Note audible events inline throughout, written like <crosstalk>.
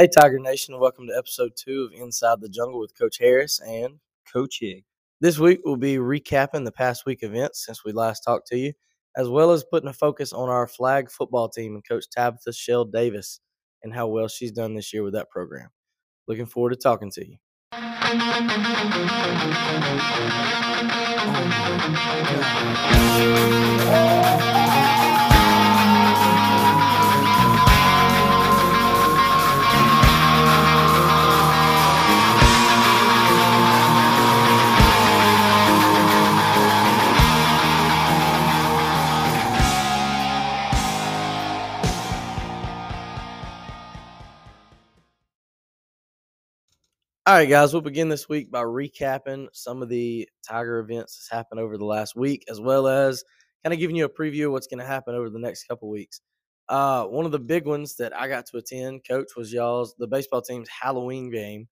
Hey, Tiger Nation, welcome to episode two of Inside the Jungle with Coach Harris and Coach Hig. This week we'll be recapping the past week events since we last talked to you, as well as putting a focus on our flag football team and Coach Tabetha Shell Davis and how well she's done this year with that program. Looking forward to talking to you. All right, guys, we'll begin this week by recapping some of the Tiger events that's happened over the last week, as well as kind of giving you a preview of what's going to happen over the next couple weeks. Uh, one of the big ones that I got to attend, coach, was y'all's the baseball team's Halloween game.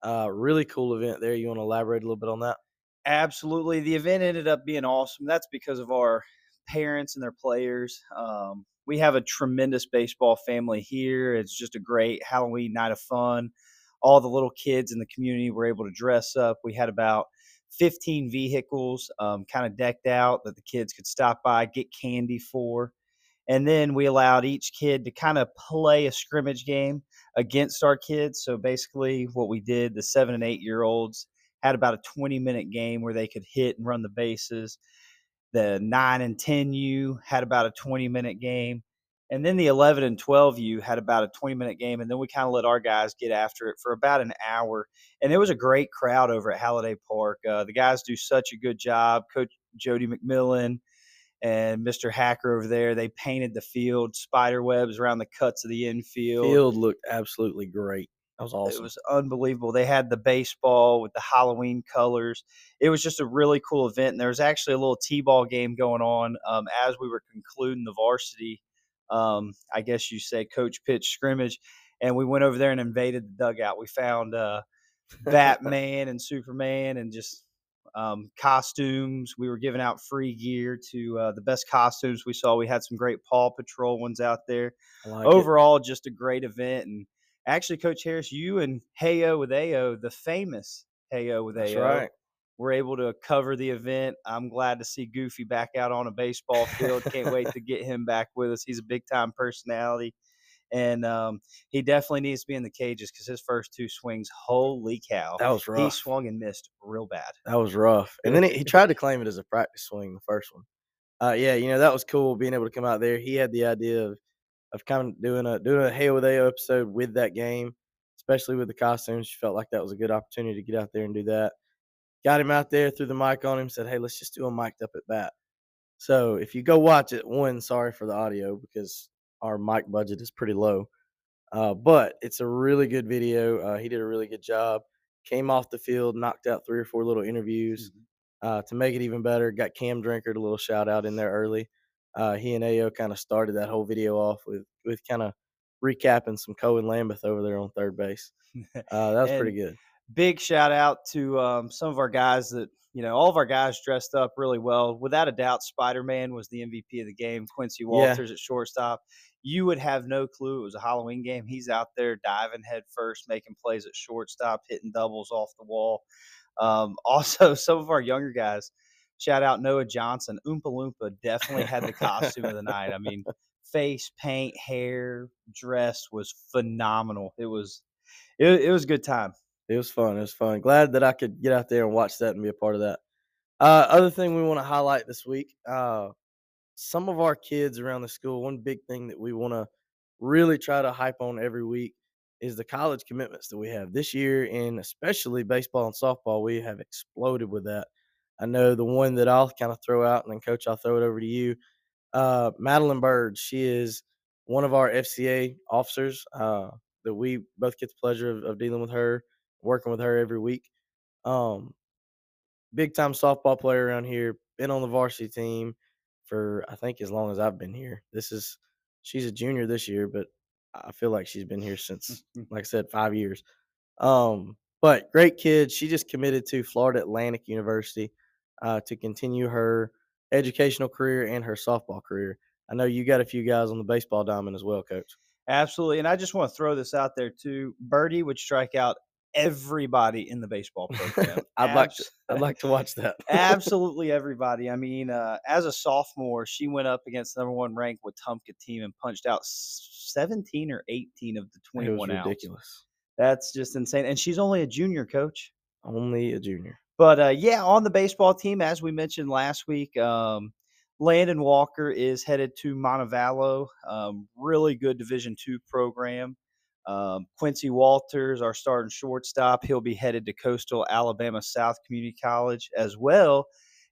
Uh, really cool event there. You want to elaborate a little bit on that? Absolutely. The event ended up being awesome. That's because of our parents and their players. Um, we have a tremendous baseball family here. It's just a great Halloween night of fun all the little kids in the community were able to dress up. We had about 15 vehicles um, kind of decked out that the kids could stop by, get candy for. And then we allowed each kid to kind of play a scrimmage game against our kids. So basically, what we did, the seven and eight year olds had about a 20 minute game where they could hit and run the bases. The nine and 10 U had about a 20 minute game. And then the 11 and 12 you had about a 20 minute game. And then we kind of let our guys get after it for about an hour. And it was a great crowd over at Halliday Park. Uh, the guys do such a good job. Coach Jody McMillan and Mr. Hacker over there, they painted the field, spider webs around the cuts of the infield. Field looked absolutely great. That was awesome. It was unbelievable. They had the baseball with the Halloween colors. It was just a really cool event. And there was actually a little T-ball game going on um, as we were concluding the varsity um, I guess you say coach pitch scrimmage, and we went over there and invaded the dugout. We found uh, <laughs> Batman and Superman and just um, costumes. We were giving out free gear to uh, the best costumes we saw. We had some great Paw Patrol ones out there. Like Overall, it. just a great event. And actually, Coach Harris, you and Heyo with AO, the famous Heyo with That's AO, right we're able to cover the event. I'm glad to see Goofy back out on a baseball field. Can't wait to get him back with us. He's a big time personality. And um, he definitely needs to be in the cages because his first two swings, holy cow. That was rough. He swung and missed real bad. That was rough. And then he, he tried to claim it as a practice swing, the first one. Uh, yeah, you know, that was cool being able to come out there. He had the idea of of kind of doing a doing a Hail with AO episode with that game, especially with the costumes. She felt like that was a good opportunity to get out there and do that got him out there, threw the mic on him, said, "Hey, let's just do a mic'd up at bat." So if you go watch it, one, sorry for the audio because our mic budget is pretty low, uh, but it's a really good video. Uh, he did a really good job. Came off the field, knocked out three or four little interviews. Mm-hmm. Uh, to make it even better, got Cam Drinkard a little shout out in there early. Uh, he and AO kind of started that whole video off with with kind of recapping some Cohen Lambeth over there on third base. <laughs> Uh, that was pretty good big shout out to um, some of our guys that you know all of our guys dressed up really well. Without a doubt, Spider Man was the MVP of the game. Quincy Walters yeah. at shortstop. You would have no clue it was a Halloween game. He's out there diving head first, making plays at shortstop, hitting doubles off the wall. Um, <laughs> also, some of our younger guys. Shout out Noah Johnson. Oompa Loompa definitely had the costume of the night. I mean, face paint, hair, dress was phenomenal. It was it, it was a good time it was fun. It was fun. Glad that I could get out there and watch that and be a part of that. Uh, other thing we want to highlight this week, uh, some of our kids around the school. One big thing that we want to really try to hype on every week is the college commitments that we have this year, and especially baseball and softball. We have exploded with that. I know the one that I'll kind of throw out, and then Coach, I'll throw it over to you. Uh, Madeline Bird, she is one of our FCA officers uh, that we both get the pleasure of, of dealing with her working with her every week. Um, big time softball player around here. Been on the varsity team for I think as long as I've been here. This is she's a junior this year, but I feel like she's been here since, like I said, five years. Um, but great kid. She just committed to Florida Atlantic University uh, to continue her educational career and her softball career. I know you got a few guys on the baseball diamond as well, coach. Absolutely. And I just want to throw this out there too. Birdie would strike out everybody in the baseball program. <laughs> I'd like to, I'd like to watch that. <laughs> absolutely everybody. I mean, uh, as a sophomore, she went up against number one ranked Wetumpka team and punched out 17 or 18 of the 21 outs. ridiculous. That's just insane. And she's only a junior coach. Only a junior. But uh, yeah, on the baseball team, as we mentioned last week, um, Landon Walker is headed to Montevallo. Um, really good Division two program. Um, Quincy Walters, our starting shortstop, he'll be headed to Coastal Alabama South Community College, as well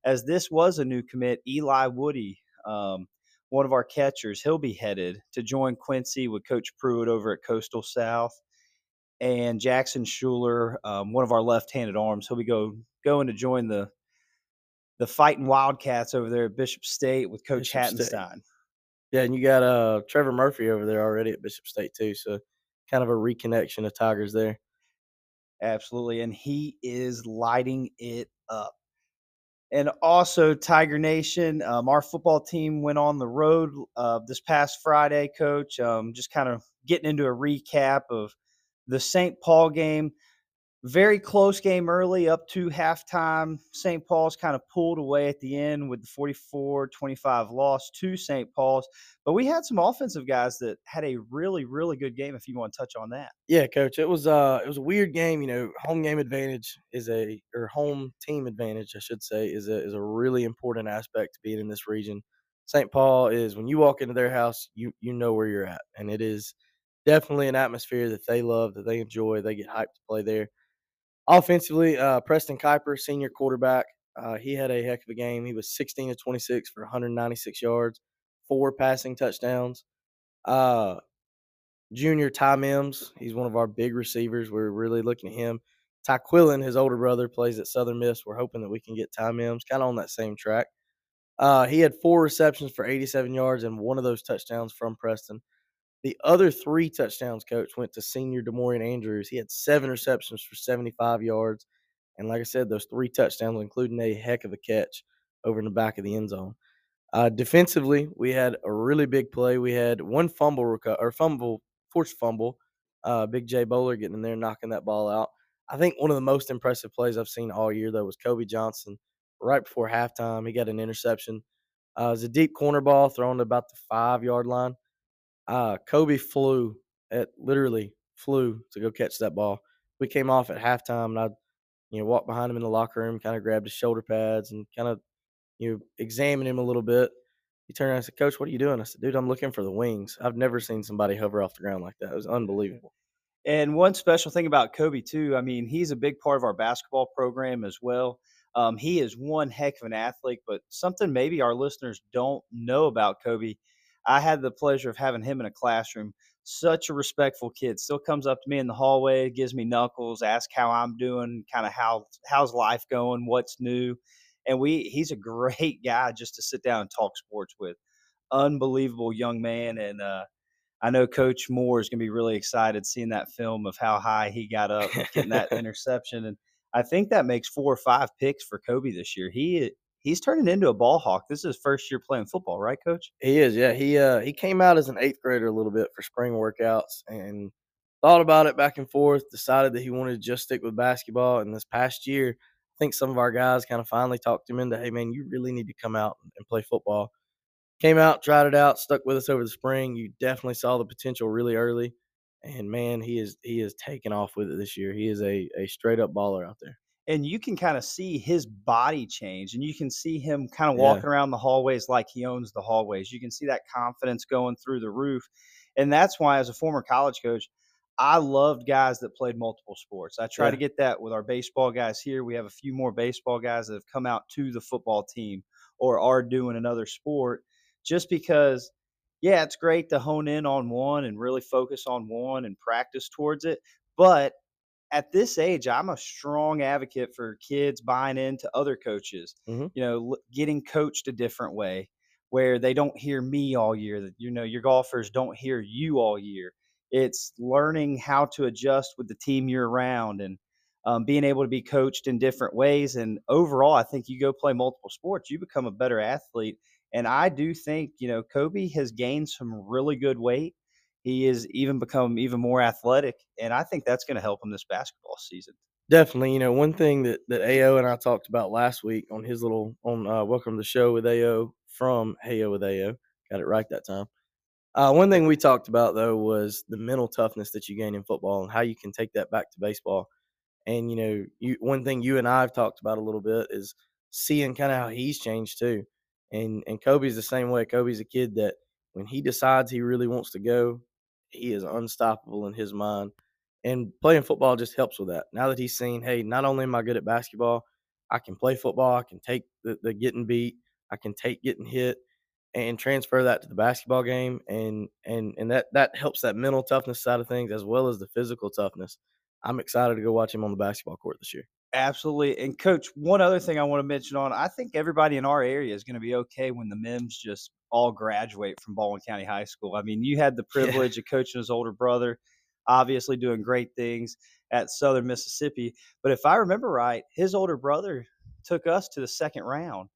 as this was a new commit, Eli Woody, um, one of our catchers. He'll be headed to join Quincy with Coach Pruitt over at Coastal South, and Jackson Schuler, um, one of our left-handed arms. He'll be go going to join the the fighting Wildcats over there at Bishop State with Coach Bishop Hattenstein. State. Yeah, and you got uh Trevor Murphy over there already at Bishop State too. So kind of a reconnection of Tigers there. Absolutely. And he is lighting it up. And also, Tiger Nation, um, our football team went on the road uh, this past Friday, coach. Um, just kind of getting into a recap of the St. Paul game very close game early up to halftime. St. Paul's kind of pulled away at the end with the 44 25 loss to St. Paul's. But we had some offensive guys that had a really, really good game if you want to touch on that. Yeah, coach. It was uh it was a weird game. You know, home game advantage is a or home team advantage, I should say, is a is a really important aspect to being in this region. St. Paul is when you walk into their house, you you know where you're at. And it is definitely an atmosphere that they love, that they enjoy. They get hyped to play there. Offensively, uh, Preston Kuiper, senior quarterback, uh, he had a heck of a game. He was 16 to 26 for 196 yards, four passing touchdowns. Uh, junior Ty Mims, he's one of our big receivers. We're really looking at him. Ty Quillen, his older brother, plays at Southern Miss. We're hoping that we can get Ty Mims kind of on that same track. Uh, he had four receptions for 87 yards and one of those touchdowns from Preston. The other three touchdowns, coach, went to senior Demorian Andrews. He had seven receptions for 75 yards. And like I said, those three touchdowns, including a heck of a catch over in the back of the end zone. Uh, defensively, we had a really big play. We had one fumble reco- or fumble, forced fumble. Uh, big J Bowler getting in there, knocking that ball out. I think one of the most impressive plays I've seen all year, though, was Kobe Johnson. Right before halftime, he got an interception. Uh, it was a deep corner ball thrown about the five yard line. Uh, Kobe flew at literally flew to go catch that ball. We came off at halftime, and I, you know, walked behind him in the locker room, kind of grabbed his shoulder pads, and kind of, you know, examined him a little bit. He turned around and said, "Coach, what are you doing?" I said, "Dude, I'm looking for the wings. I've never seen somebody hover off the ground like that. It was unbelievable." And one special thing about Kobe too, I mean, he's a big part of our basketball program as well. Um, he is one heck of an athlete, but something maybe our listeners don't know about Kobe I had the pleasure of having him in a classroom. Such a respectful kid. Still comes up to me in the hallway, gives me knuckles, asks how I'm doing, kind of how how's life going, what's new. And we he's a <laughs> great guy just to sit down and talk sports with. Unbelievable young man. And uh, I know Coach Moore is going to be really excited seeing that film of how high he got up, getting that <laughs> interception. And I think that makes four or five picks for Kobe this year. He he's turning into a ball hawk. This is his first year playing football, right, Coach? He is. Yeah, he uh he came out as an eighth grader a little bit for spring workouts and thought about it back and forth. Decided that he wanted to just stick with basketball. And this past year, I think some of our guys kind of finally talked him into, hey man, you really need to come out and play football. Came out, tried it out, stuck with us over the spring. You definitely saw the potential really early. And man, he is he is taking off with it this year. He is a a straight up baller out there and you can kind of see his body change and you can see him kind of walking yeah. around the hallways like he owns the hallways you can see that confidence going through the roof and that's why as a former college coach i loved guys that played multiple sports i try yeah. to get that with our baseball guys here we have a few more baseball guys that have come out to the football team or are doing another sport just because yeah it's great to hone in on one and really focus on one and practice towards it but at this age, I'm a strong advocate for kids buying into other coaches. Mm-hmm. You know, getting coached a different way, where they don't hear me all year. That you know, your golfers don't hear you all year. It's learning how to adjust with the team you're around and um, being able to be coached in different ways. And overall, I think you go play multiple sports, you become a better athlete. And I do think you know Kobe has gained some really good weight he is even become even more athletic, and I think that's going to help him this basketball season. Definitely, you know, one thing that that Ao and I talked about last week on his little on uh, Welcome to the Show with Ao from Heyo with Ao, got it right that time. Uh, one thing we talked about though was the mental toughness that you gain in football and how you can take that back to baseball. And you know, you one thing you and I have talked about a little bit is seeing kind of how he's changed too. And and Kobe's the same way. Kobe's a kid that when he decides he really wants to go, he is unstoppable in his mind. And playing football just helps with that. Now that he's seen, hey, not only am I good at basketball, I can play football, I can take the, the getting beat, I can take getting hit and transfer that to the basketball game and and and that that helps that mental toughness side of things as well as the physical toughness. I'm excited to go watch him on the basketball court this year. Absolutely. And coach, one other thing I want to mention on, I think everybody in our area is going to be okay when the Mims just all graduate from Baldwin County High School. I mean, you had the privilege yeah. of coaching his older brother, obviously doing great things at Southern Mississippi. But if I remember right, his older brother took us to the second round.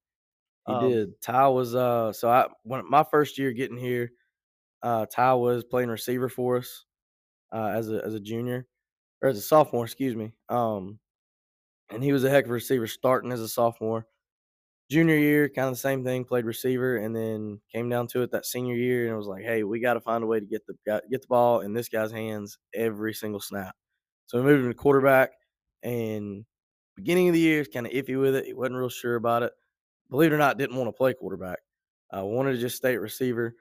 He um, did. Ty was uh so I when my first year getting here, uh Ty was playing receiver for us uh as a as a junior or as a sophomore, excuse me. Um and he was a heck of a receiver starting as a sophomore junior year, kind of the same thing. Played receiver, and then came down to it that senior year, and it was like, hey, we got to find a way to get the get the ball in this guy's hands every single snap. So we moved him to quarterback, and beginning of the year, kind of iffy with it. He wasn't real sure about it. Believe it or not, didn't want to play quarterback. Uh, wanted to just stay at receiver.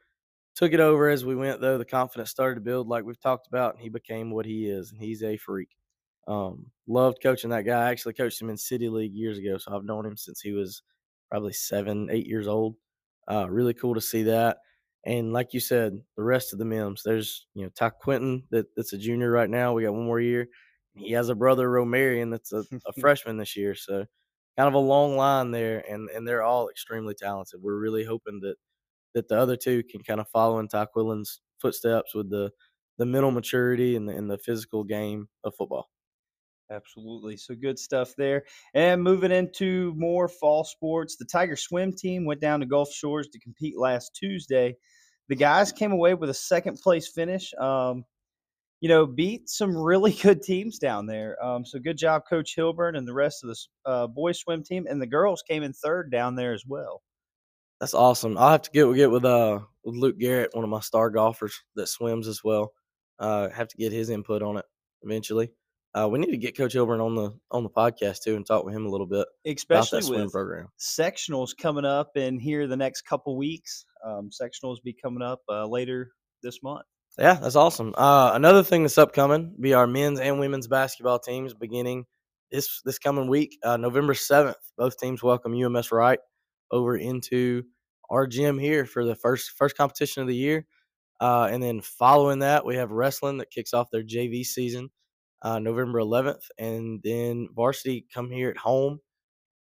Took it over as we went, though. The confidence started to build, like we've talked about, and he became what he is, and he's a freak. Um, loved coaching that guy. I actually coached him in City League years ago, so I've known him since he was probably seven, eight years old. Uh, really cool to see that. And like you said, the rest of the Mims, there's you know Ty Quinton that, that's a junior right now. We got one more year. He has a brother Romarian that's a, a <laughs> freshman this year. So kind of a long line there, and and they're all extremely talented. We're really hoping that that the other two can kind of follow in Ty Quillen's footsteps with the the mental maturity and the, and the physical game of football. Absolutely. So good stuff there. And moving into more fall sports, the Tiger swim team went down to Gulf Shores to compete last Tuesday. The guys came away with a second place finish. Um, you know, beat some really <laughs> good teams down there. Um, so good job, Coach Hilburn and the rest of the uh, boys swim team. And the girls came in third down there as well. That's awesome. I'll have to get get with uh with Luke Garrett, one of my star golfers that swims as well. Uh, have to get his input on it eventually. Uh, we need to get Coach Hilburn on the on the podcast too and talk with him a little bit, especially about that swim program. Sectionals coming up in here the next couple weeks. Um, sectionals be coming up uh, later this month. Yeah, that's awesome. Uh, another thing that's upcoming be our men's and women's basketball teams beginning this this coming week, uh, November seventh. Both teams welcome UMS Wright over into our gym here for the first first competition of the year. Uh, and then following that, we have wrestling that kicks off their JV season uh, November 11th, and then varsity come here at home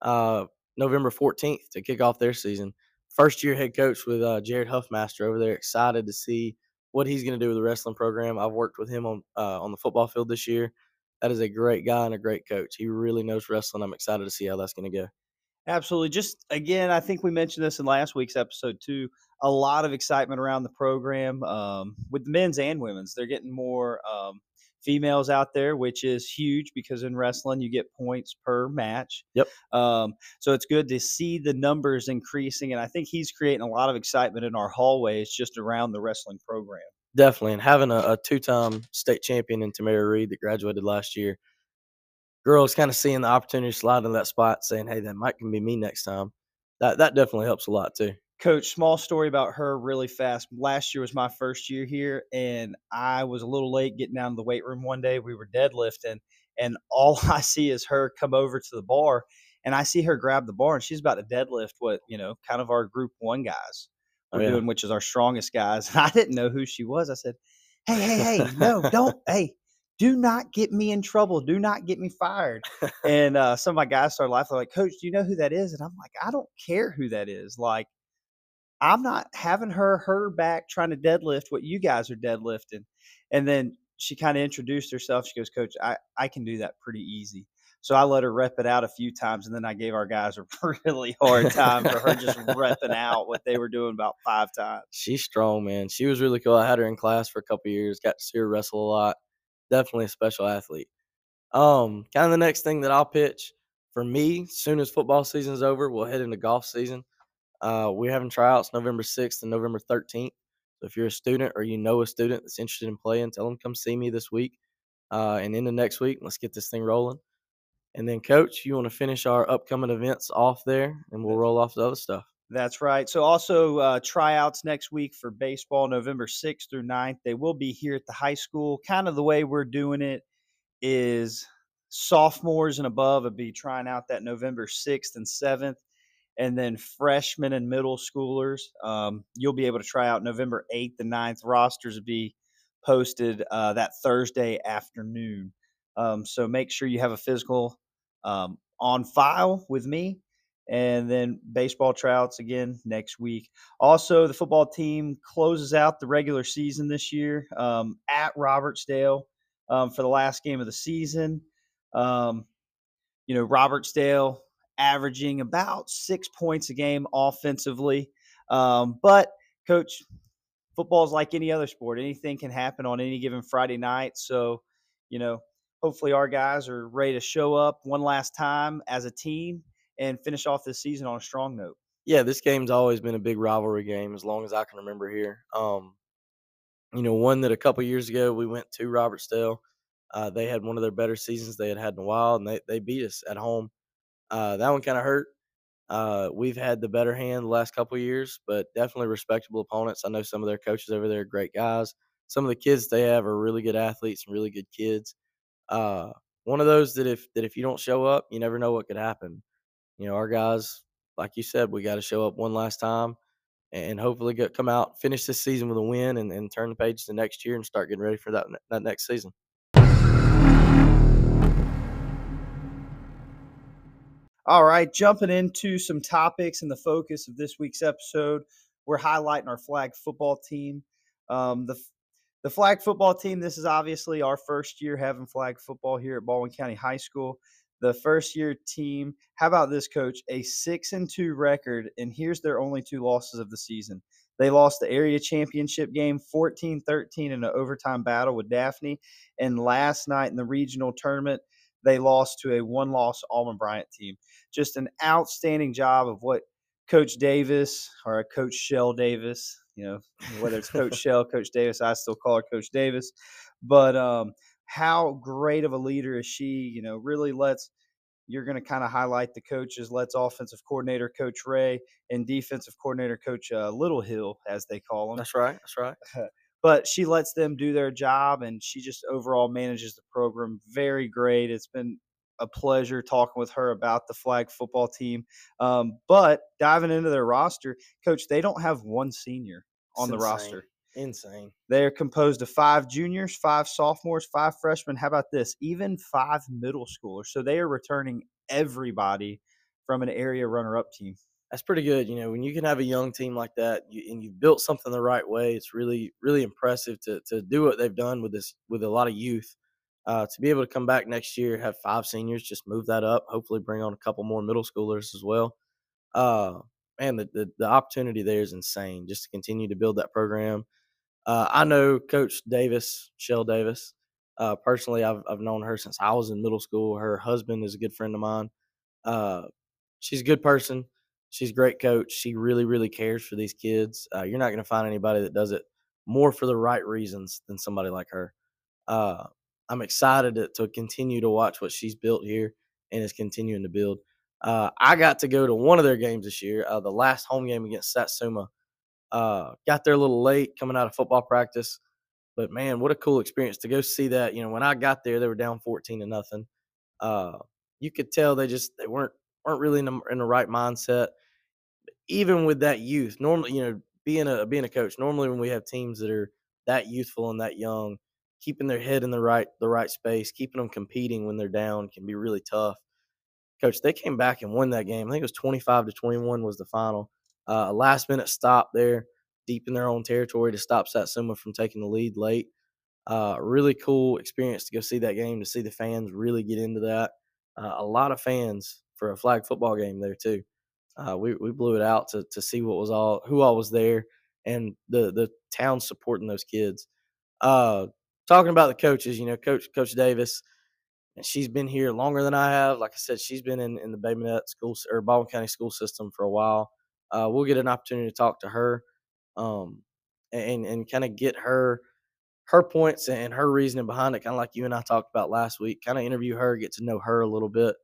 uh, November 14th to kick off their season. First year head coach with uh, Jared Huffmaster over there. Excited to see what he's going to do with the wrestling program. I've worked with him on uh, on the football field this year. That is a great guy and a great coach. He really knows wrestling. I'm excited to see how that's going to go. Absolutely. Just again, I think we mentioned this in last week's episode too. A lot of excitement around the program um, with the men's and women's. They're getting more um, females out there, which is huge because in wrestling you get points per match. Yep. Um, so it's good to see the numbers increasing, and I think he's creating a lot of excitement in our hallways just around the wrestling program. Definitely, and having a, a two-time state champion in Tamara Reed that graduated last year, girls kind of seeing the opportunity to slide in that spot, saying, "Hey, that might can be me next time." That that definitely helps a lot too. Coach, small story about her really fast. Last year was my first year here, and I was a little late getting down to the weight room one day. We were deadlifting, and <laughs> all I see is her come over to the bar, and I see her grab the bar, and she's about to deadlift what, you know, kind of our group one guys are oh, yeah. doing, which is our strongest guys. And <laughs> I didn't know who she was. I said, Hey, hey, hey, no, don't, <laughs> hey, do not get me in trouble. Do not get me fired. and uh, some of my guys started laughing, like, Coach, do you know who that is? And I'm like, I don't care who that is. Like, I'm not having her her back trying to deadlift what you guys are deadlifting. And then she kind of introduced herself. She goes, Coach, I, I can do that pretty easy. So I let her rep it out a few times, and then I gave our guys a <laughs> really hard time for her just repping out what they were doing about five times. She's strong, man. She was really cool. I had her in class for a couple years. Got to see her wrestle a lot. Definitely a special athlete. Um, kind of the next thing that I'll pitch for me, soon as football season's over, we'll head into golf season. Uh, we're having tryouts November 6th and November 13th. So if you're a student or you know a student that's interested in playing, tell them come see me this week uh, and into next week. Let's get this thing rolling. And then, Coach, you want to finish our upcoming events off there, and we'll roll off the other stuff. That's right. So also uh, tryouts next week for baseball, November 6th through 9th. They will be here at the high school. Kind of the way we're doing it is sophomores and above would be trying out that November 6th and 7th. And then freshmen and middle schoolers, um, you'll be able to try out November 8th and 9th. Rosters will be posted uh, that Thursday afternoon. Um, so make sure you have a physical um, on file with me. And then baseball tryouts again next week. Also, the football team closes out the regular season this year um, at Robertsdale um, for the last game of the season. Um, you know, Robertsdale averaging about six points a game offensively. Um, but, coach, football is like any other sport. Anything can happen on any given Friday night. So, you know, hopefully our guys are ready to show up one last time as a team and finish off this season on a strong note. Yeah, this game's always been a big rivalry game as long as I can remember here. Um, you know, one that a couple years ago we went to Robertsdale. Uh, they had one of their better seasons they had had in a while, and they, they beat us at home. Uh, that one kind of hurt. Uh, we've had the better hand the last couple years, but definitely respectable opponents. I know some of their coaches over there are great guys. Some of the kids they have are really good athletes and really good kids. Uh, one of those that if that if you don't show up, you never know what could happen. You know, our guys, like you said, we got to show up one last time and hopefully get, come out, finish this season with a win, and, and turn the page to next year and start getting ready for that that next season. All right, jumping into some topics and the focus of this week's episode, we're highlighting our flag football team. Um, the the flag football team. This is obviously our first year having flag football here at Baldwin County High School. The first year team. How about this, coach? A six and two record, and here's their only two losses of the season. They lost the area championship game 14 13 in an overtime battle with Daphne. And last night in the regional tournament, they lost to a one loss Alma Bryant team. Just an outstanding job of what Coach Davis or Coach Shell Davis, you know, whether it's Coach <laughs> Shell, Coach Davis, I still call her Coach Davis. But um, how great of a leader is she? You know, really lets you're going to kind of highlight the coaches. Let's offensive coordinator Coach Ray and defensive coordinator Coach uh, Little Hill, as they call him. That's right. That's right. <laughs> but she lets them do their job and she just overall manages the program very great. It's been a pleasure talking with her about the flag football team. Um, but diving into their roster, coach, they don't have one senior on it's the insane. roster. Insane. They're composed of five juniors, five sophomores, five freshmen. How about this? Even five middle schoolers. So they are returning everybody from an area runner up team that's pretty good. You know, when you can have a young team like that you, and you've built something the right way, it's really, really impressive to to do what they've done with this with a lot of youth. Uh, to be able to come back next year, have five seniors, just move that up. Hopefully, bring on a couple more middle schoolers as well. Uh, man, the, the, the opportunity there is insane. Just to continue to build that program. Uh, I know Coach Davis, Shell Davis. Uh, personally, I've I've known her since I was in middle school. Her husband is a good friend of mine. Uh, she's a good person she's a great coach. She really, really cares for these kids. Uh, you're not going to find anybody that does it more for the right reasons than somebody like her. I'm excited to, to, continue to watch what she's built here and is continuing to build. Uh, I got to go to one of their games this year, uh, the last home game against Satsuma. Uh, got there a little late coming out of football practice, but man, what a cool experience to go see that. You know, when I got there, they were down 14 to nothing. Uh, you could tell they just they weren't weren't really in the, in the right mindset even with that youth, normally, you know, being a being a coach, normally when we have teams that are that youthful and that young, keeping their head in the right the right space, keeping them competing when they're down can be really tough. Coach, they came back and won that game. I think it was 25 to 21 was the final. Uh, a last minute stop there, deep in their own territory to stop Satsuma from taking the lead late. Uh, really cool experience to go see that game, to see the fans really get into that. uh, a lot of fans for a flag football game there too. Uh, we we blew it out to to see what was all who all was there and the the town supporting those kids. Uh, talking about the coaches, you know, Coach Coach Davis, and she's been here longer than I have. Like I said, she's been in in the Bay Minette school or Baldwin County school system for a while. Uh, we'll get an opportunity to talk to her, um, and and kind of get her her points and her reasoning behind it, kind of like you and I talked about last week. Kind of interview her, get to know her a little bit,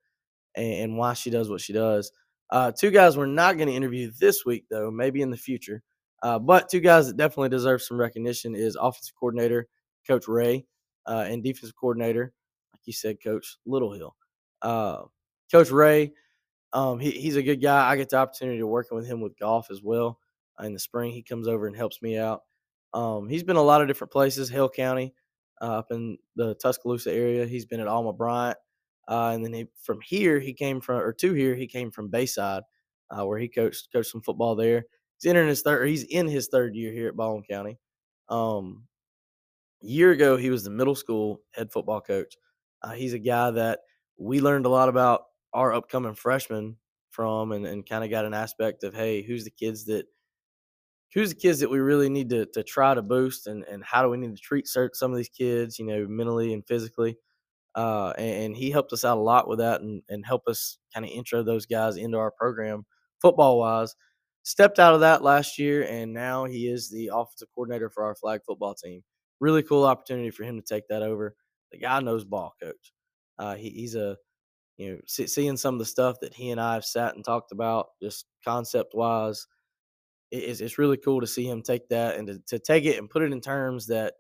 and, and why she does what she does. Uh, two guys we're not going to interview this week, though, maybe in the future. Uh, but two guys that definitely deserve some recognition is offensive coordinator Coach Ray uh, and defensive coordinator, like you said, Coach Littlehill. Uh, Coach Ray, um, he, he's a good guy. I get the opportunity to working with him with golf as well. in the spring, he comes over and helps me out. Um, he's been a lot of different places, Hale County, uh, up in the Tuscaloosa area. He's been at Alma Bryant. Uh, and then he, from here, he came from, or to here, he came from Bayside, uh, where he coached coached some football there. He's entering his third. He's in his third year here at Baldwin County. Um, year ago, he was the middle school head football coach. Uh, he's a guy that we learned a lot about our upcoming freshmen from, and, and kind of got an aspect of, hey, who's the kids that who's the kids that we really need to, to try to boost and, and how do we need to treat some of these kids, you know, mentally and physically. Uh, and, and, he helped us out a lot with that and, and help us kind of intro those guys into our program football wise. Stepped out of that last year, and now he is the offensive coordinator for our flag football team. Really cool opportunity for him to take that over. The guy knows ball, coach. Uh, he, he's a you know seeing some of the stuff that he and I have sat and talked about, just concept wise it's, it's really cool to see him take that and to, to take it and put it in terms that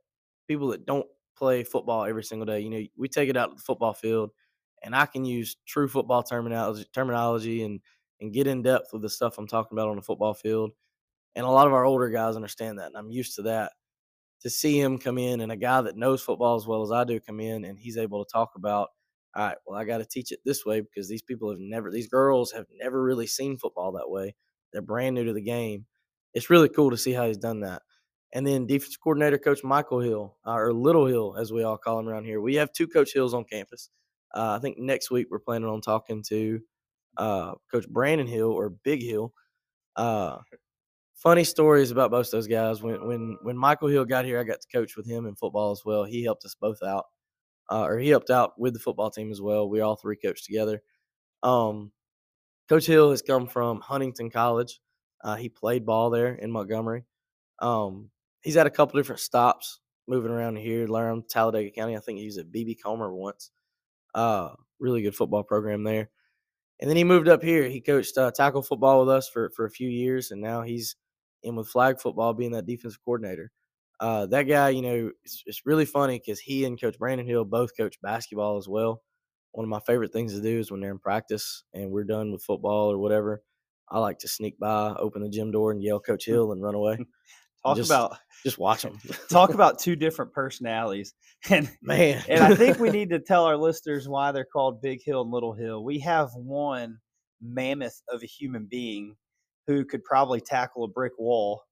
people that don't play football every single day, you know, we take it out to the football field and I can use true football terminology, terminology and, and get in depth with the stuff I'm talking about on the football field. And a lot of our older guys understand that. And I'm used to that. To see him come in and a guy that knows football as well as I do come in and he's able to talk about, all right, well, I got to teach it this way because these people have never, these girls have never really seen football that way. They're brand new to the game it's really cool to see how he's done that. And then defensive coordinator coach Michael Hill, uh, or Little Hill, as we all call him around here. We have two Coach Hills on campus. Uh, I think next week we're planning on talking to uh, Coach Brandon Hill or Big Hill. Uh, <laughs> funny stories about both those guys. When when when Michael Hill got here, I got to coach with him in football as well. He helped us both out, uh, or he helped out with the football team as well. We all three coached together. Um, Coach Hill has come from Huntingdon College. Uh, he played ball there in Montgomery. Um, he's had a couple different stops moving around here, Laram, Talladega County. I think he was at BB Comer once. Uh, really good football program there. And then he moved up here. He coached uh, tackle football with us for, for a few years, and now he's in with flag football, being that defensive coordinator. Uh, that guy, you know, it's, it's really funny because he and Coach Brandon Hill both coach basketball as well. One of my favorite things to do is when they're in practice and we're done with football or whatever, I like to sneak by, open the gym door, and yell Coach. <laughs> Hill and run away. Talk just, about just watch them. <laughs> talk about two different personalities, <laughs> and man, and I think we need to tell our listeners why they're called Big Hill and Little Hill. We have one mammoth of a human being who could probably tackle a brick wall,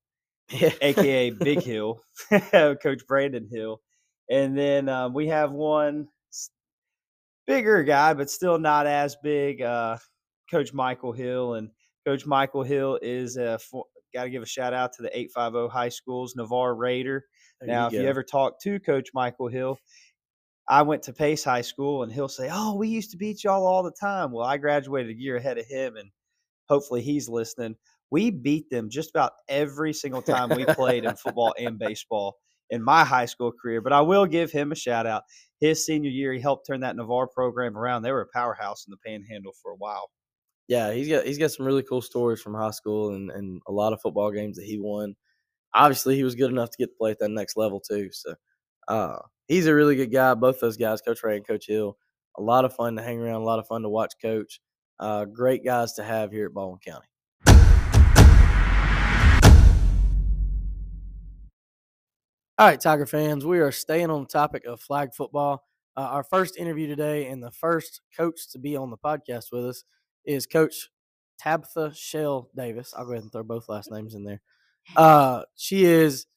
aka Big <laughs> Hill, <laughs> Coach Brandon Hill, and then um, we have one bigger guy, but still not as big, uh, Coach Michael Hill, and Coach Michael Hill is a got to give a shout out to the 850 High Schools Navarre Raider. There now, you if you ever talk to Coach Michael Hill, I went to Pace High School, and he'll say, "Oh, we used to beat y'all all the time." Well, I graduated a year ahead of him, and hopefully he's listening. We beat them just about every single time we played in football and baseball in my high school career. But I will give him a shout out. His senior year, he helped turn that Navarre program around. They were a powerhouse in the Panhandle for a while yeah, he's got he's got some really cool stories from high school and, and a lot of football games that he won. Obviously, he was good enough to get to play at that next level too. So uh, he's a really good guy. Both those guys, Coach Ray and Coach Hill, a lot of fun to hang around, a lot of fun to watch coach. Uh, great guys to have here at Baldwin County. All right, Tiger fans, we are staying on the topic of flag football. Uh, our first interview today and the first coach to be on the podcast with us is Coach Tabetha Shell Davis. I'll go ahead and throw both last names in there. Uh, she is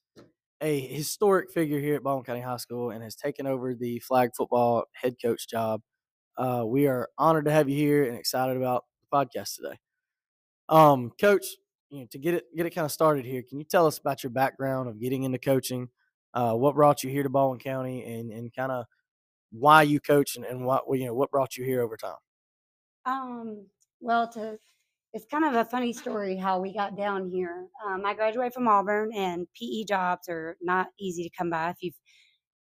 a historic figure here at Baldwin County High School and has taken over the flag football head coach job Uh, we are honored to have you here and excited about the podcast today. Um, Coach, you know, to get it get it kind of started here, can you tell us about your background of getting into coaching? Uh, what brought you here to Baldwin County, and and kind of why you coach and, and what you know what brought you here over time? Um, well, to it's kind of a funny story how we got down here. Um, I graduated from Auburn, and PE jobs are not easy to come by if you've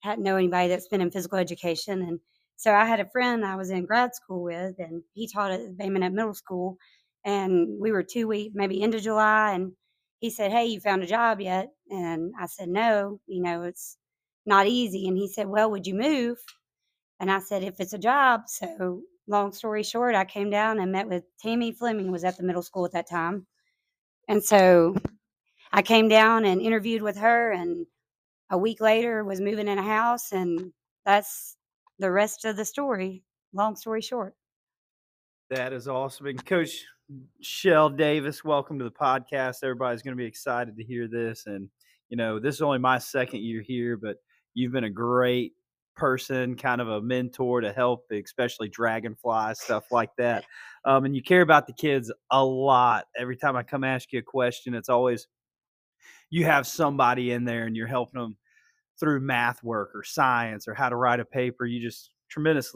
had know anybody that's been in physical education. And so I had a friend I was in grad school with, and he taught at Bay Minette Middle School. And we were two weeks, maybe into July, and he said, "Hey, you found a job yet?" And I said, "No, you know, it's not easy." And he said, "Well, would you move?" And I said, "If it's a job." So long story short, I came down and met with Tammy Fleming was at the middle school at that time. And so I came down and interviewed with her and a week later was moving in a house and that's the rest of the story. Long story short. That is awesome. And Coach Shell Davis, welcome to the podcast. Everybody's going to be excited to hear this. And, you know, this is only my second year here, but you've been a great person, kind of a mentor to help, especially dragonfly stuff like that. Um, and you care about the kids a lot. Every time I come ask you a question, it's always you have somebody in there and you're helping them through math work or science or how to write a paper. You just tremendous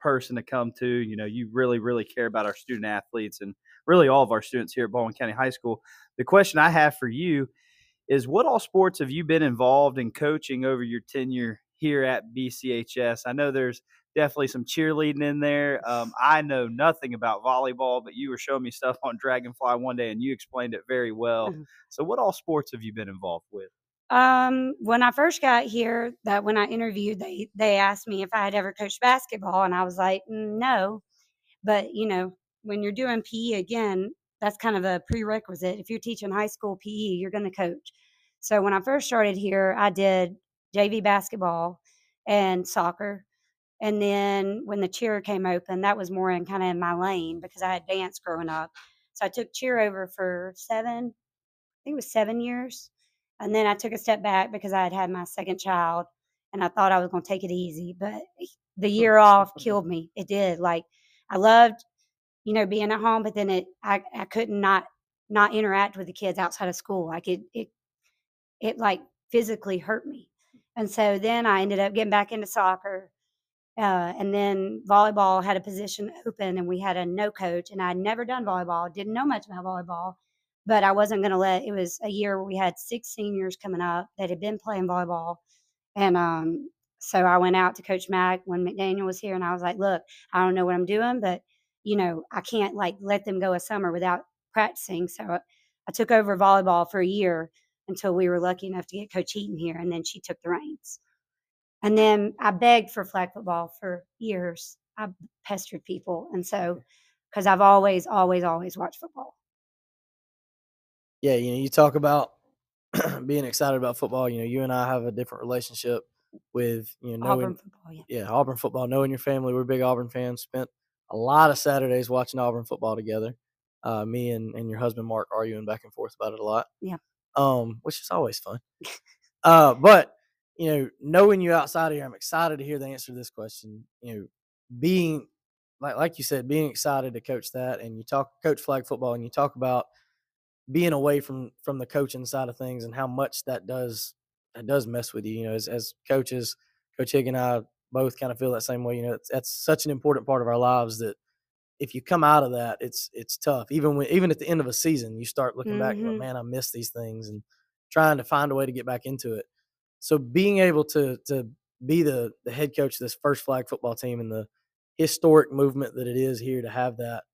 person to come to. You know, you really, really care about our student athletes and really all of our students here at Baldwin County High School. The question I have for you is what all sports have you been involved in coaching over your tenure here at BCHS. I know there's definitely some cheerleading in there. Um, I know nothing about volleyball, but you were showing me stuff on Dragonfly one day and you explained it very well. <laughs> So, what all sports have you been involved with? Um, when I first got here, that when I interviewed, they they asked me if I had ever coached basketball, and I was like, no. But you know, when you're doing PE again, that's kind of a prerequisite. If you're teaching high school PE, you're going to coach. So when I first started here, I did JV basketball and soccer. And then when the cheer came open, that was more in kind of in my lane because I had dance growing up. So I took cheer over for seven, I think it was seven years. And then I took a step back because I had had my second child and I thought I was going to take it easy. But the year off <laughs> killed me. It did. Like I loved, you know, being at home, but then it, I, I couldn't not, not interact with the kids outside of school. Like it, it, it like physically hurt me. And so then I ended up getting back into soccer. Uh, and then volleyball had a position open and we had a no coach and I'd never done volleyball, didn't know much about volleyball, but I wasn't going to let, it was a year where we had six seniors coming up that had been playing volleyball. And um, so I went out to Coach Mack when McDaniel was here and I was like, look, I don't know what I'm doing, but you know, I can't like let them go a summer without practicing. So I took over volleyball for a year until we were lucky enough to get Coach Heaton here, and then she took the reins. And then I begged for flag football for years. I pestered people, and so because I've always, always, always watched football. Yeah, you know, you talk about <clears throat> being excited about football. You know, you and I have a different relationship with you know knowing, Auburn football. Yeah. yeah, Auburn football. Knowing your family, we're big Auburn fans. Spent a lot of Saturdays watching Auburn football together. Uh, me and, and your husband Mark arguing back and forth about it a lot. Yeah um, which is always fun. uh, but you know, knowing you outside of here, I'm excited to hear the answer to this question. You know, being like like you said, being excited to coach that, and you talk coach flag football, and you talk about being away from from the coaching side of things and how much that does that does mess with you. You know, as as coaches, Coach Hig and I both kind of feel that same way. You know, that's such an important part of our lives that if you come out of that, it's it's tough. Even when even at the end of a season, you start looking mm-hmm. back, going, man, I miss these things, and trying to find a way to get back into it. So being able to to be the the head coach of this first flag football team and the historic movement that it is here to have that,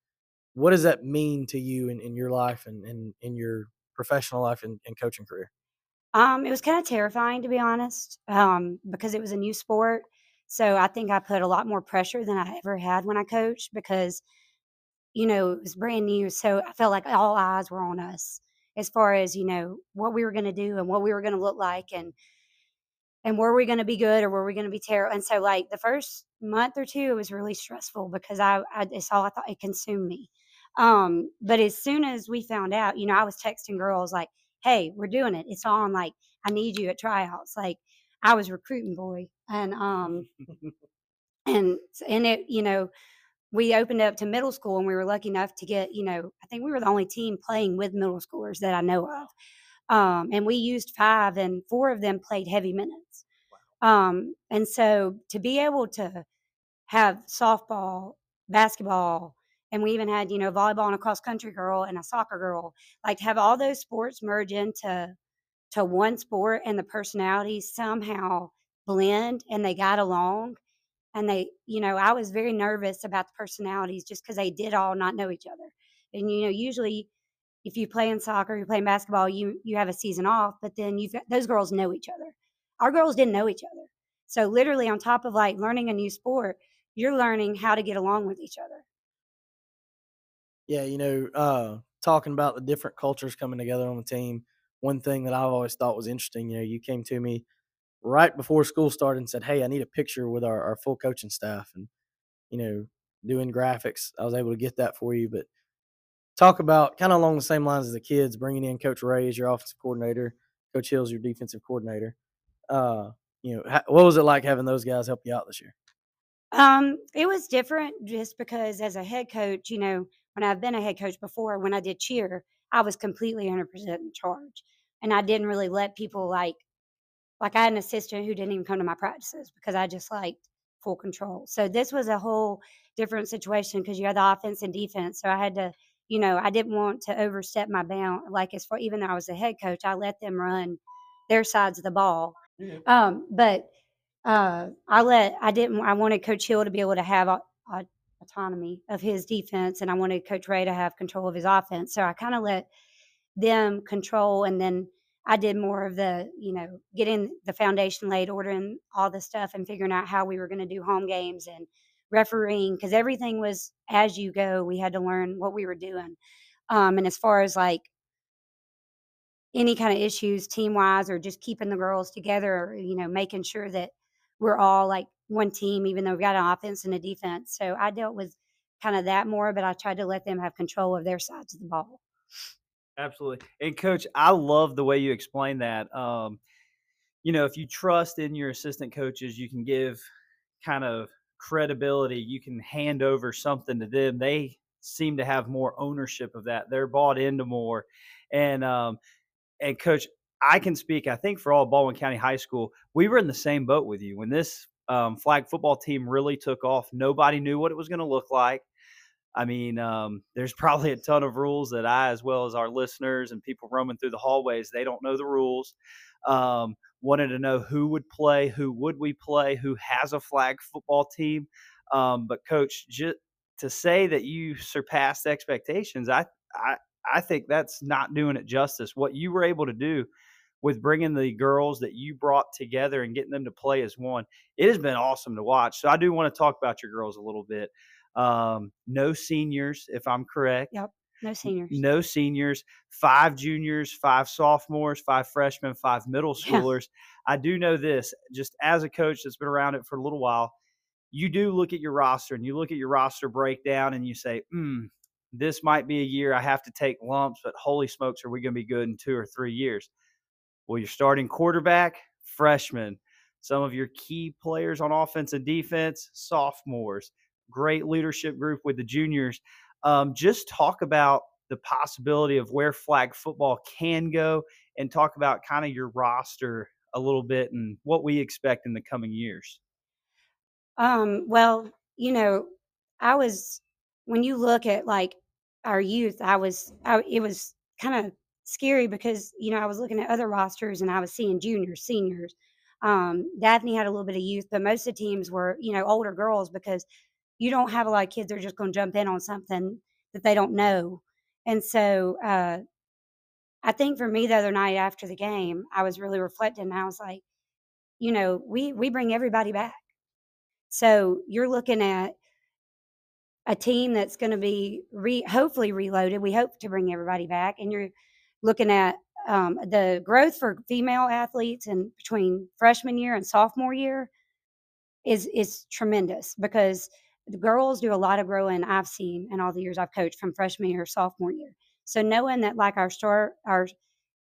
what does that mean to you in, in your life and, and in your professional life and, and coaching career? Um, it was kind of terrifying to be honest, um, because it was a new sport. So I think I put a lot more pressure than I ever had when I coached because you know, it was brand new. So I felt like all eyes were on us as far as, you know, what we were going to do and what we were going to look like and, and were we going to be good or were we going to be terrible? And so, like, the first month or two, it was really stressful because I, I all I thought it consumed me. Um, but as soon as we found out, you know, I was texting girls like, hey, we're doing it. It's on. Like, I need you at tryouts. Like, I was recruiting boy. And, um, <laughs> and and it you know we opened up to middle school and we were lucky enough to get you know i think we were the only team playing with middle schoolers that i know of um, and we used five and four of them played heavy minutes um, and so to be able to have softball basketball and we even had you know volleyball and a cross country girl and a soccer girl like to have all those sports merge into to one sport and the personalities somehow blend and they got along and they you know i was very nervous about the personalities just because they did all not know each other and you know usually if you play in soccer you play in basketball you you have a season off but then you've got those girls know each other. Our girls didn't know each other so literally on top of like learning a new sport you're learning how to get along with each other Yeah, you know, uh, talking about the different cultures coming together on the team, one thing that I've always thought was interesting, you know, you came to me right before school started and said, Hey, I need a picture with our, our full coaching staff and, you know, doing graphics. I was able to get that for you. But talk about kind of along the same lines as the kids, bringing in Coach Ray as your offensive coordinator, Coach Hill's your defensive coordinator. Uh, you know, ha- what was it like having those guys help you out this year? Um, it was different just because as a head coach, you know, when I've been a head coach before, when I did cheer, I was completely 100% in charge. And I didn't really let people like, like I had an assistant who didn't even come to my practices because I just liked full control. So this was a whole different situation because you had the offense and defense. So I had to, you know, I didn't want to overstep my bound. Like as far, even though I was a head coach, I let them run their sides of the ball. Um, but uh, I let I didn't I wanted Coach Hill to be able to have a autonomy of his defense, and I wanted Coach Ray to have control of his offense. So I kind of let them control, and then I did more of the you know getting the foundation laid, ordering all the stuff, and figuring out how we were going to do home games and refereeing because everything was as you go. We had to learn what we were doing, um, and as far as like any kind of issues team wise or just keeping the girls together or, you know making sure that we're all like one team even though we've got an offense and a defense so i dealt with kind of that more but i tried to let them have control of their sides of the ball Absolutely. And coach, I love the way you explain that. Um, you know, if you trust in your assistant coaches, you can give kind of credibility. You can hand over something to them. They seem to have more ownership of that. They're bought into more. And um, and coach, I can speak. I think for all Baldwin County High School, we were in the same boat with you when this um, flag football team really took off. Nobody knew what it was going to look like. I mean, um, there's <laughs> probably a ton of rules that I, as well as our listeners and people roaming through the hallways, they don't know the rules. Um, wanted to know who would play, who would we play, who has a flag football team. Um, but coach, just to say that you surpassed expectations, I, I, I think that's not doing it justice. What you were able to do with bringing the girls that you brought together and getting them to play as one, it has been awesome to watch. So I do want to talk about your girls a little bit. Um, no seniors, if I'm correct. Yep. No seniors. No seniors, five juniors, five sophomores, five freshmen, five middle Yeah. schoolers. I do know this, just as a coach that's been around it for a little while, you do look at your roster and you look at your roster breakdown and you say, hmm, this might be a year I have to take lumps, but holy smokes, are we going to be good in two or three years? Well, you're starting quarterback, freshman. Some of your key players on offense and defense, sophomores. Great leadership group with the juniors. Um, just talk about the possibility of where flag football can go and talk about kind of your roster a little bit and what we expect in the coming years. Um, well, you know, I was when you look at like our youth, I was I, it was kind of scary because you know I was looking at other rosters and I was seeing juniors, seniors. Um, Daphne had a little bit of youth, but most of the teams were you know older girls because you don't have a lot of kids that are just going to jump in on something that they don't know. And so uh, I think for me the other night after the game, I was really reflecting. And I was like, you know, we we bring everybody back. So you're looking at a team that's going to be re, hopefully reloaded. We hope to bring everybody back, and you're looking at um, the growth for female athletes and between freshman year and sophomore year is is tremendous because the girls do a lot of growing. I've seen in all the years I've coached from freshman year, sophomore year. So knowing that like our star, our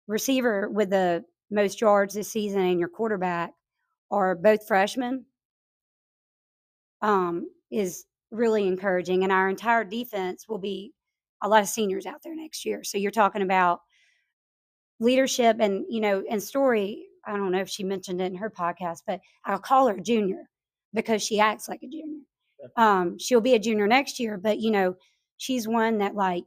receiver with the most yards this season and your quarterback are both freshmen um, is really encouraging. And our entire defense will be a lot of seniors out there next year. So you're talking about leadership and, you know, and Stori. I don't know if she mentioned it in her podcast, but I'll call her junior because she acts like a junior. Um, she'll be a junior next year, but you know, she's one that like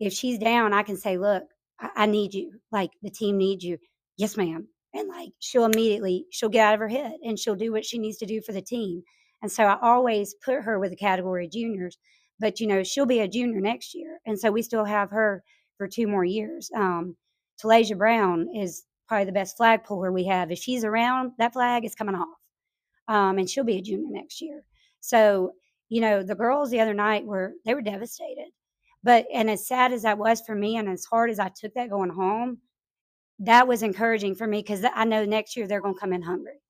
if she's down, I can say, look, I, I need you. Like the team needs you. Yes, ma'am. And like she'll immediately she'll get out of her head and she'll do what she needs to do for the team. And so I always put her with the category of juniors, but you know, she'll be a junior next year. And so we still have her for two more years. Um, Talasia Brown is probably the best flag puller we have. If she's around, that flag is coming off. Um, and she'll be a junior next year. So, you know, the girls the other night were they were devastated. But and as sad as that was for me and as hard as I took that going home, that was encouraging for me because I know next year they're going to come in hungry.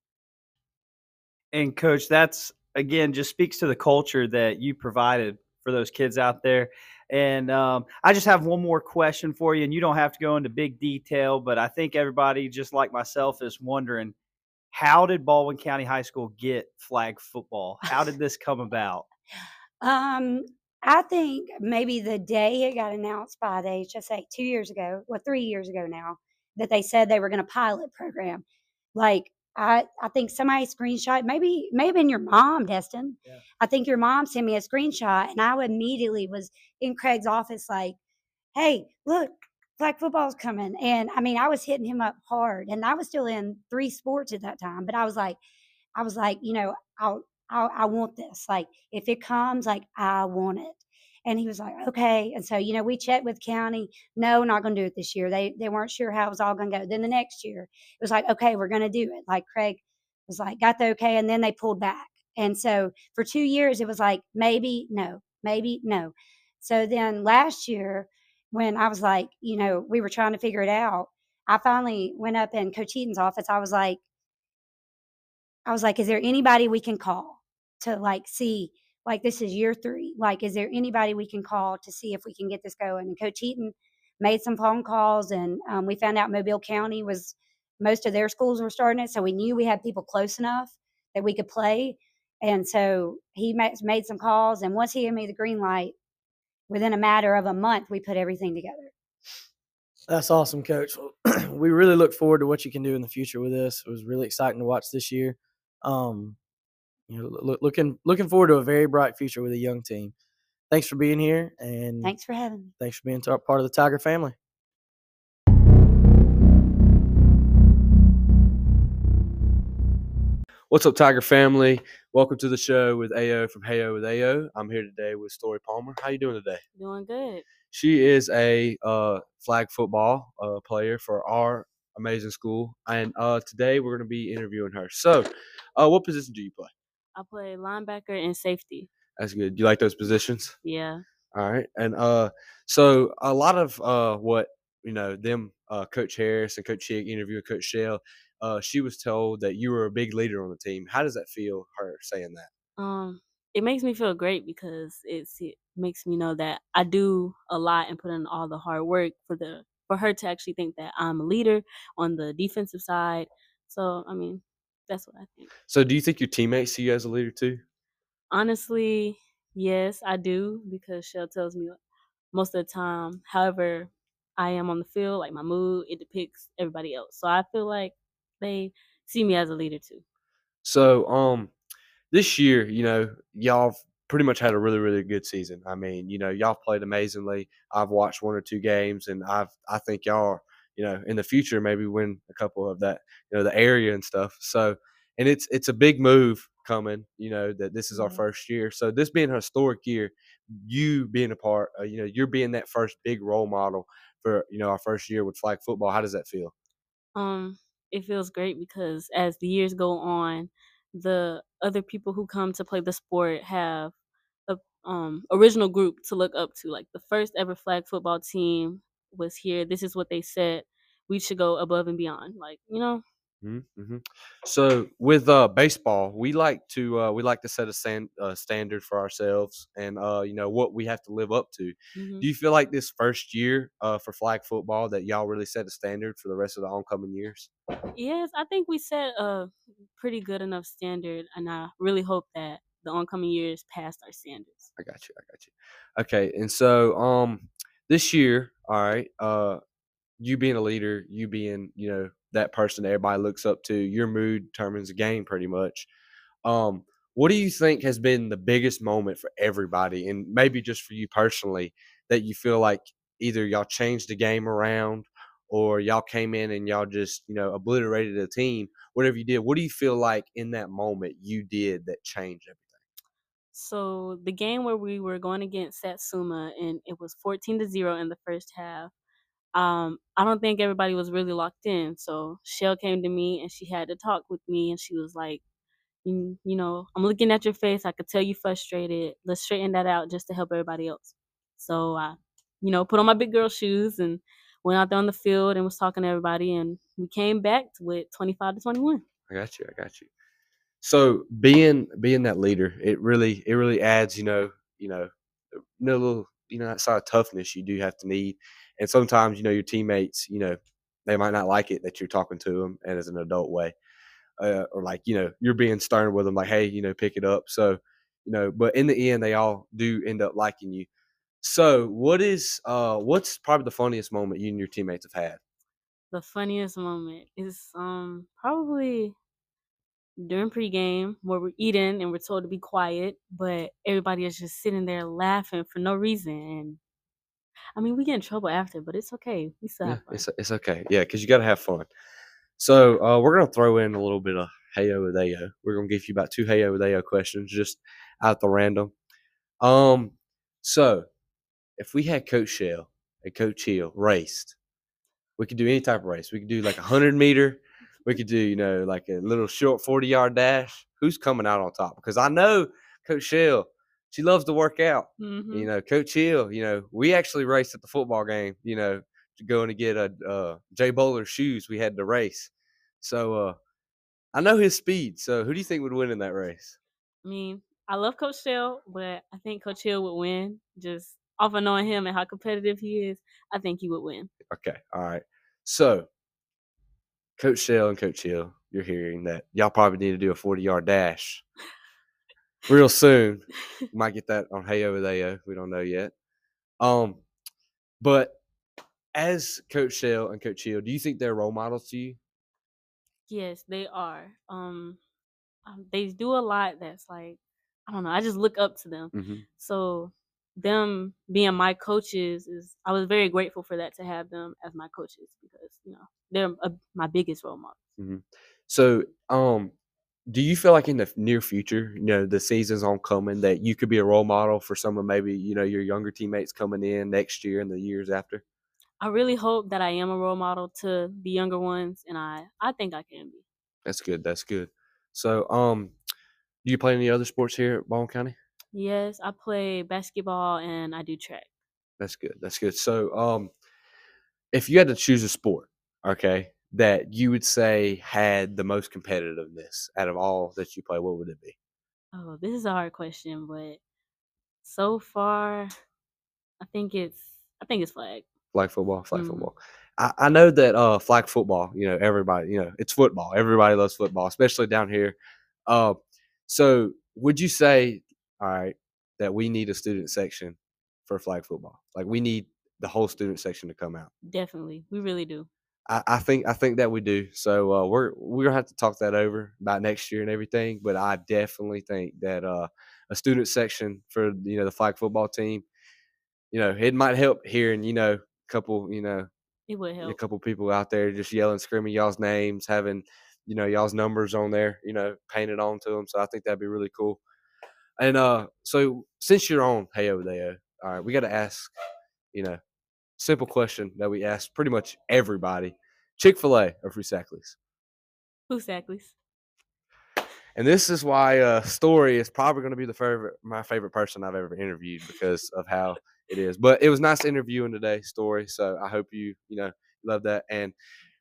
And coach, that's again just speaks to the culture that you provided for those kids out there. And um, I just have one more question for you, and you don't have to go into big detail, but I think everybody, just like myself, is wondering how did Baldwin County High School get flag football? How did this come about? Um, I think maybe the day it got announced by the HSA two years ago, well, three years ago now, that they said they were going to pilot program. Like I, I think somebody screenshot, maybe, maybe in your mom, Destin. Yeah. I think your mom sent me a screenshot, and I immediately was in Craig's office, like, "Hey, look, flag football's coming!" And I mean, I was hitting him up hard, and I was still in three sports at that time, but I was like, I was like, you know, I'll, I'll I want this. Like, if it comes, like, I want it. And he was like, okay. And so, you know, we checked with county. No, not going to do it this year. They they weren't sure how it was all going to go. Then the next year, it was like, okay, we're going to do it. Like Craig was like, got the okay, and then they pulled back. And so for two years, it was like maybe no, maybe no. So then last year, when I was like, you know, we were trying to figure it out, I finally went up in Coach Eaton's office. I was like, I was like, is there anybody we can call to like see like this is year three. Like, is there anybody we can call to see if we can get this going? And Coach Eaton made some phone calls, and um, we found out Mobile County was most of their schools were starting it, so we knew we had people close enough that we could play. And so he made some calls, and once he gave me the green light, within a matter of a month, we put everything together. That's awesome, Coach. <clears throat> we really look forward to what you can do in the future with this. It was really exciting to watch this year. Um, you know, look, looking looking forward to a very bright future with a young team. Thanks for being here, and thanks for having me. Thanks for being part of the Tiger family. What's up, Tiger family? Welcome to the show with AO from Heyo with AO. I'm here today with Stori Palmer. How you doing today? Doing good. She is a uh, flag football uh, player for our amazing school, and uh, today we're going to be interviewing her. So, uh, what position do you play? I play linebacker and safety. That's good. You like those positions? Yeah. All right. And uh so a lot of uh what you know, them uh Coach Harris and Coach Chick interviewing Coach Shell, uh, she was told that you were a big leader on the team. How does that feel, her saying that? Um, it makes me feel great because it's it makes me know that I do a lot and put in all the hard work for the for her to actually think that I'm a leader on the defensive side. So I mean, that's what I think. So, do you think your teammates see you as a leader too? Honestly, yes, I do because Shell tells me most of the time. However, I am on the field, like my mood, it depicts everybody else. So I feel like they see me as a leader too. So, um, this year, you know, y'all pretty much had a really, really good season. I mean, you know, y'all played amazingly. I've watched one or two games, and I've I think y'all are you know, in the future maybe win a couple of that, you know, the area and stuff. So, and it's it's a big move coming. You know that this is our mm-hmm. first year. So this being a historic year, you being a part, uh, you know, you're being that first big role model for you know our first year with flag football. How does that feel? Um, it feels great because as the years go on, the other people who come to play the sport have a um original group to look up to. Like the first ever flag football team was here. This is what they said. We should go above and beyond. Like you know. Mm-hmm. mm-hmm. So with uh, baseball, we like to uh, we like to set a stand, uh, standard for ourselves, and uh, you know what we have to live up to. Mm-hmm. Do you feel like this first year uh, for flag football that y'all really set a standard for the rest of the oncoming years? Yes, I think we set a pretty good enough standard, and I really hope that the oncoming years past our standards. I got you. I got you. Okay, and so um, this year, all right, uh, you being a leader, you being you know that person that everybody looks up to, your mood determines the game pretty much. Um, what do you think has been the biggest moment for everybody, and maybe just for you personally, that you feel like either y'all changed the game around or y'all came in and y'all just you know obliterated a team whatever you did what do you feel like in that moment you did that changed everything So the game where we were going against Satsuma and it was 14 to 0 in the first half. Um, I don't think everybody was really locked in. So Shell came to me and she had to talk with me and she was like, you, you know, I'm looking at your face. I could tell you frustrated. Let's straighten that out just to help everybody else. So I, you know, put on my big girl shoes and went out there on the field and was talking to everybody and we came back with 25 to 21. i got you i got you so being being that leader it really it really adds you know you know a little you know that side of toughness you do have to need and sometimes you know your teammates you know they might not like it that you're talking to them and as an adult way uh, or like you know you're being stern with them like hey you know pick it up. So you know but in the end they all do end up liking you. So what is uh what's probably the funniest moment you and your teammates have had? The funniest moment is um probably during pregame where we're eating and we're told to be quiet, but everybody is just sitting there laughing for no reason. And I mean, we get in trouble after, but it's okay. We still yeah have fun. it's it's okay yeah because you got to have fun so uh we're gonna throw in a little bit of heyo with ayo we're gonna give you about two heyo with ayo questions just out the random um so if we had coach shell and coach hill raced we could do any type of race we could do like a hundred meter we could do you know like a little short 40 yard dash who's coming out on top because i know coach shell she loves to work out Mhm. you know coach hill you know we actually raced at the football game you know going to get a uh jay bowler shoes we had to race so uh i know his speed so who do you think would win in that race I mean, I love Coach Shell, but I think Coach Hill would win. Just off of knowing him and how competitive he is, I think he would win. okay all right so coach shell and coach hill you're hearing that y'all probably need to do a 40 yard dash real soon might get that on Heyo with Ayo. We don't know yet. Um, but as Coach Shell and Coach Hill, do you think they're role models to you? Yes, they are. Um, um, they do a lot that's like, I don't know. I just look up to them. Mm-hmm. So them being my coaches is I was very grateful for that to have them as my coaches because you know they're a, my biggest role model. So, um, do you feel like in the near future, you know, the season's on coming, that you could be a role model for some of maybe you know your younger teammates coming in next year and the years after? I really hope that I am a role model to the younger ones, and I I think I can be. That's good. That's good. So, um, do you play any other sports here at Baldwin County? Yes, I play basketball and I do track. That's good. That's good. So, um, if you had to choose a sport, okay, that you would say had the most competitiveness out of all that you play, what would it be? Oh, this is a hard question, but so far, I think it's I think it's flag. Flag football, flag Mhm. football. I, I know that uh, flag football. You know, everybody. You know, it's football. Everybody loves football, especially down here. Uh, so, would you say, all right, that we need a student section for flag football? Like, we need the whole student section to come out. Definitely, we really do. I, I think I think that we do. So uh, we're we're gonna have to talk that over about next year and everything. But I definitely think that uh, a student section for you know the flag football team, you know, it might help hearing you know a couple you know It would a couple people out there just yelling, screaming y'all's names, having you know y'all's numbers on there, you know, painted onto them. So I think that'd be really cool. And uh, so since you're on Hey Over There, all right, we got to ask, you know, simple question that we ask pretty much everybody: Chick Fil A or Fusackley's? Who's Sackley's? And this is why uh, Stori is probably going to be the favorite, my favorite person I've ever interviewed because of how it is. But it was nice interviewing today, Stori. So I hope you, you know, love that. And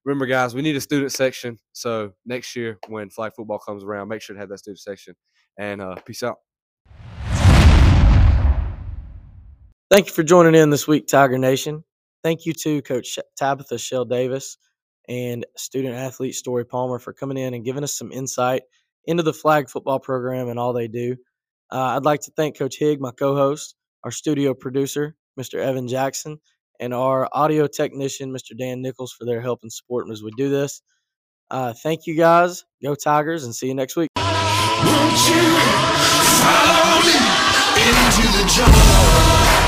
remember, guys, we need a student section. So next year when flag football comes around, make sure to have that student section. And uh, peace out. Thank you for joining in this week, Tiger Nation. Thank you to Coach Tabetha Shell Davis and student athlete Stori Palmer for coming in and giving us some insight into the flag football program and all they do. Uh, I'd like to thank Coach Higg, my co host, our studio producer, Mr. Evan Jackson, and our audio technician, Mr. Dan Nichols, for their help and support as we do this. Uh, thank you guys. Go Tigers, and see you next week. Won't you follow me into the jungle?